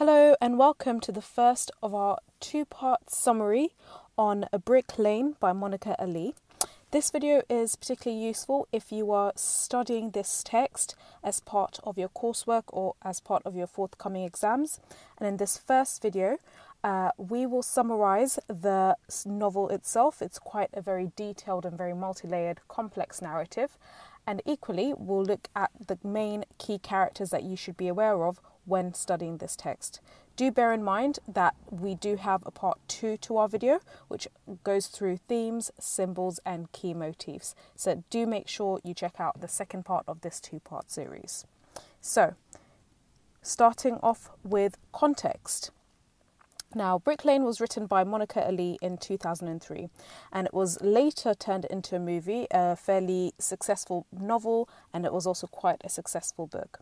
Hello, and welcome to the first of our two part summary on A Brick Lane by Monica Ali. This video is particularly useful if you are studying this text as part of your coursework or as part of your forthcoming exams. And in this first video, uh, we will summarize the novel itself. It's quite a very detailed and very multi layered, complex narrative. And equally, we'll look at the main key characters that you should be aware of when studying this text. Do bear in mind that we do have a part two to our video, which goes through themes, symbols, and key motifs. So do make sure you check out the second part of this two part series. So, starting off with context. Now, Brick Lane was written by Monica Ali in 2003 and it was later turned into a movie, a fairly successful novel, and it was also quite a successful book.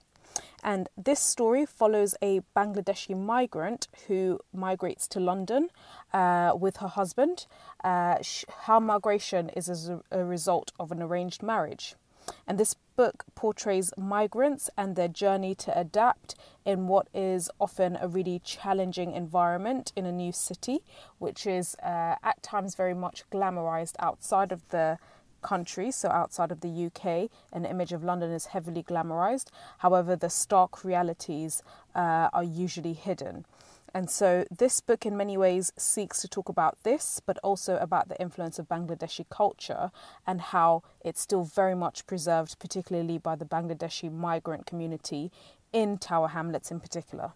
And this story follows a Bangladeshi migrant who migrates to London uh, with her husband. Uh, her migration is as a, a result of an arranged marriage. And this book portrays migrants and their journey to adapt in what is often a really challenging environment in a new city, which is uh, at times very much glamorized outside of the country, so outside of the UK, an image of London is heavily glamorized. However, the stark realities uh, are usually hidden. And so, this book, in many ways, seeks to talk about this, but also about the influence of Bangladeshi culture and how it's still very much preserved, particularly by the Bangladeshi migrant community in Tower Hamlets in particular.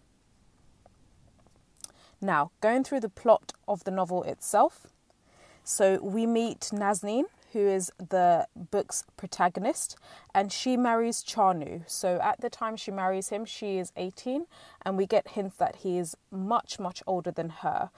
Now, going through the plot of the novel itself. So, we meet Nazneen, who is the book's protagonist, and she marries Chanu. So at the time she marries him, she is 18, and we get hints that he is much, much older than her.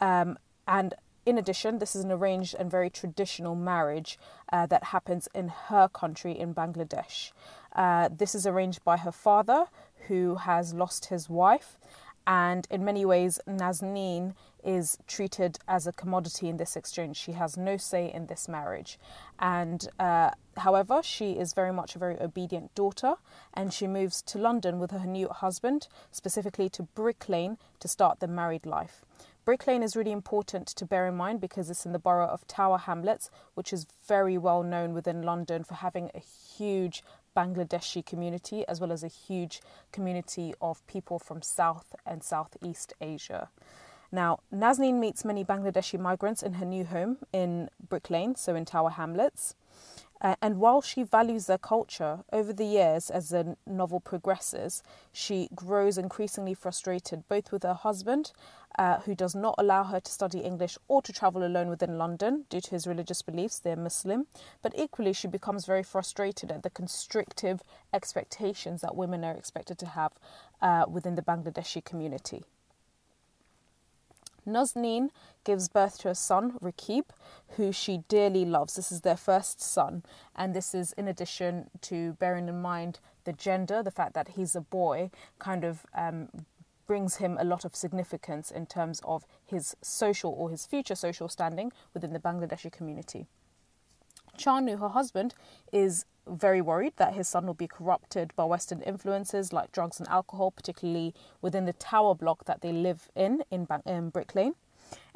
Um, and in addition, this is an arranged and very traditional marriage uh, that happens in her country in Bangladesh. Uh, this is arranged by her father, who has lost his wife, and in many ways, Nazneen is treated as a commodity in this exchange. She has no say in this marriage. And uh, however, she is very much a very obedient daughter, and she moves to London with her new husband, specifically to Brick Lane, to start the married life. Brick Lane is really important to bear in mind because it's in the borough of Tower Hamlets, which is very well known within London for having a huge Bangladeshi community as well as a huge community of people from South and Southeast Asia. Now, Nazneen meets many Bangladeshi migrants in her new home in Brick Lane, so in Tower Hamlets. And while she values their culture, over the years, as the novel progresses, she grows increasingly frustrated both with her husband, uh, who does not allow her to study English or to travel alone within London due to his religious beliefs, they're Muslim, but equally she becomes very frustrated at the constrictive expectations that women are expected to have uh, within the Bangladeshi community. Nazneen gives birth to a son, Raqib, who she dearly loves. This is their first son, and this is in addition to bearing in mind the gender, the fact that he's a boy, kind of um, brings him a lot of significance in terms of his social or his future social standing within the Bangladeshi community. Chanu, her husband, is very worried that his son will be corrupted by Western influences like drugs and alcohol, particularly within the tower block that they live in in, in Brick Lane.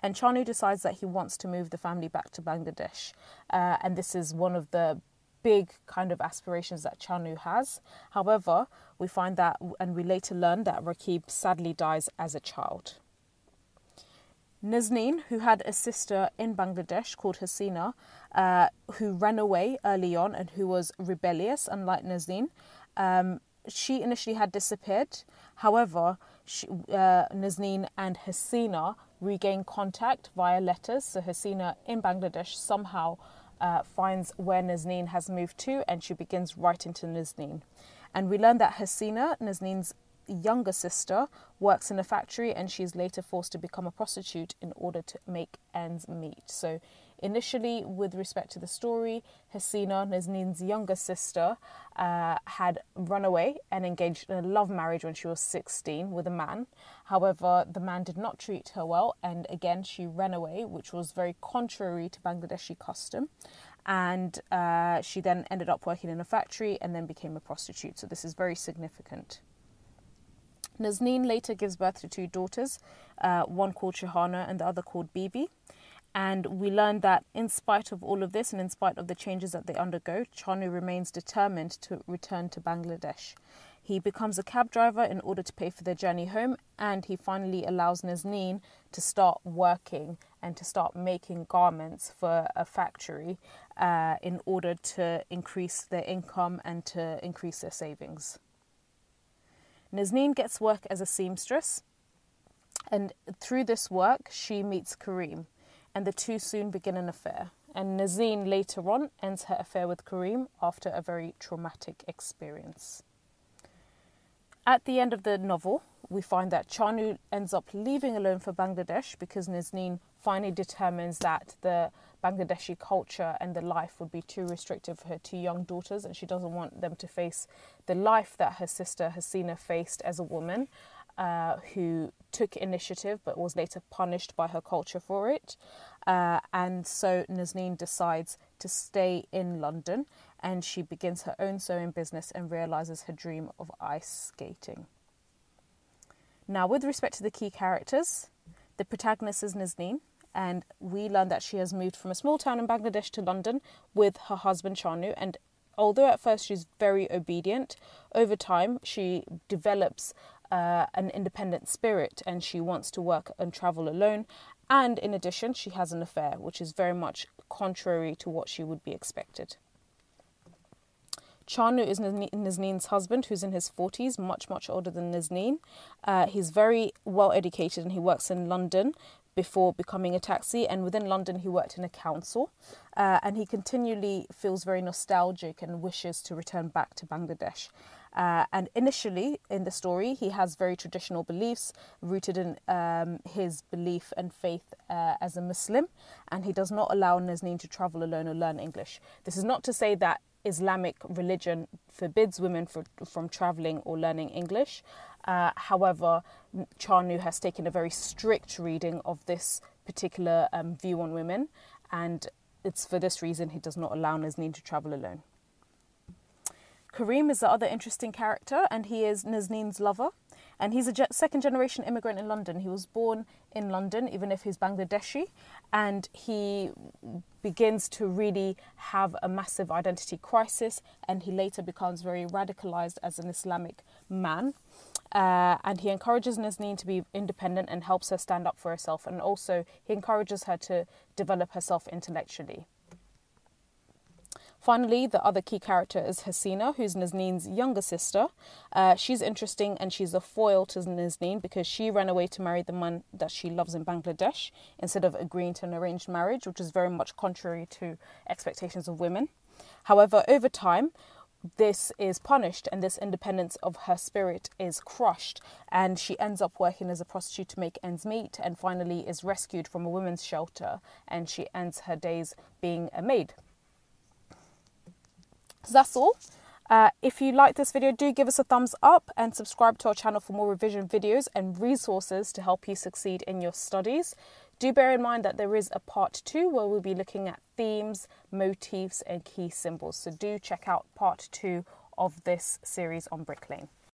And Chanu decides that he wants to move the family back to Bangladesh. Uh, and this is one of the big kind of aspirations that Chanu has. However, we find that, and we later learn that Raqib sadly dies as a child. Nazneen, who had a sister in Bangladesh called Hasina, uh, who ran away early on and who was rebellious, unlike Nazneen, um, she initially had disappeared. However, uh, Nazneen and Hasina regain contact via letters. So Hasina in Bangladesh somehow uh, finds where Nazneen has moved to and she begins writing to Nazneen. And we learn that Hasina, Nazneen's younger sister, works in a factory and she's later forced to become a prostitute in order to make ends meet. So, initially, with respect to the story, Hasina, Nazneen's younger sister, uh, had run away and engaged in a love marriage when she was 16 with a man. However, the man did not treat her well, and again, she ran away, which was very contrary to Bangladeshi custom and uh, she then ended up working in a factory and then became a prostitute. So this is very significant. Nazneen later gives birth to two daughters, uh, one called Shahana and the other called Bibi. And we learn that in spite of all of this and in spite of the changes that they undergo, Chanu remains determined to return to Bangladesh. He becomes a cab driver in order to pay for their journey home, and he finally allows Nazneen to start working and to start making garments for a factory uh, in order to increase their income and to increase their savings. Nazneen gets work as a seamstress, and through this work, she meets Karim, and the two soon begin an affair. And Nazneen later on ends her affair with Karim after a very traumatic experience. At the end of the novel, we find that Chanu ends up leaving alone for Bangladesh because Nazneen finally determines that the Bangladeshi culture and the life would be too restrictive for her two young daughters, and she doesn't want them to face the life that her sister Hasina faced as a woman. Uh, who took initiative but was later punished by her culture for it. Uh, and so Nazneen decides to stay in London and she begins her own sewing business and realizes her dream of ice skating. Now, with respect to the key characters, the protagonist is Nazneen, and we learn that she has moved from a small town in Bangladesh to London with her husband Chanu. And although at first she's very obedient, over time she develops uh, an independent spirit and she wants to work and travel alone. And in addition, she has an affair, which is very much contrary to what she would be expected. Chanu is Nazneen's husband, who's in his 40s, much, much older than Nazneen. Uh, he's very well educated and he works in London before becoming a taxi. And within London, he worked in a council. Uh, and he continually feels very nostalgic and wishes to return back to Bangladesh. Uh, and initially in the story, he has very traditional beliefs rooted in um, his belief and faith uh, as a Muslim, and he does not allow Nazneen to travel alone or learn English. This is not to say that Islamic religion forbids women for, from traveling or learning English. Uh, however, Chanu has taken a very strict reading of this particular um, view on women, and it's for this reason he does not allow Nazneen to travel alone. Karim is the other interesting character, and he is Nazneen's lover. And he's a ge- second generation immigrant in London. He was born in London, even if he's Bangladeshi, and he begins to really have a massive identity crisis. And he later becomes very radicalized as an Islamic man. Uh, and he encourages Nazneen to be independent and helps her stand up for herself. And also, he encourages her to develop herself intellectually. Finally, the other key character is Hasina, who's Nazneen's younger sister. Uh, she's interesting and she's a foil to Nazneen because she ran away to marry the man that she loves in Bangladesh instead of agreeing to an arranged marriage, which is very much contrary to expectations of women. However, over time, this is punished and this independence of her spirit is crushed and she ends up working as a prostitute to make ends meet and finally is rescued from a women's shelter and she ends her days being a maid so that's all. Uh, if you like this video, do give us a thumbs up and subscribe to our channel for more revision videos and resources to help you succeed in your studies. Do bear in mind that there is a part two where we'll be looking at themes, motifs, and key symbols. So do check out part two of this series on Brick Lane.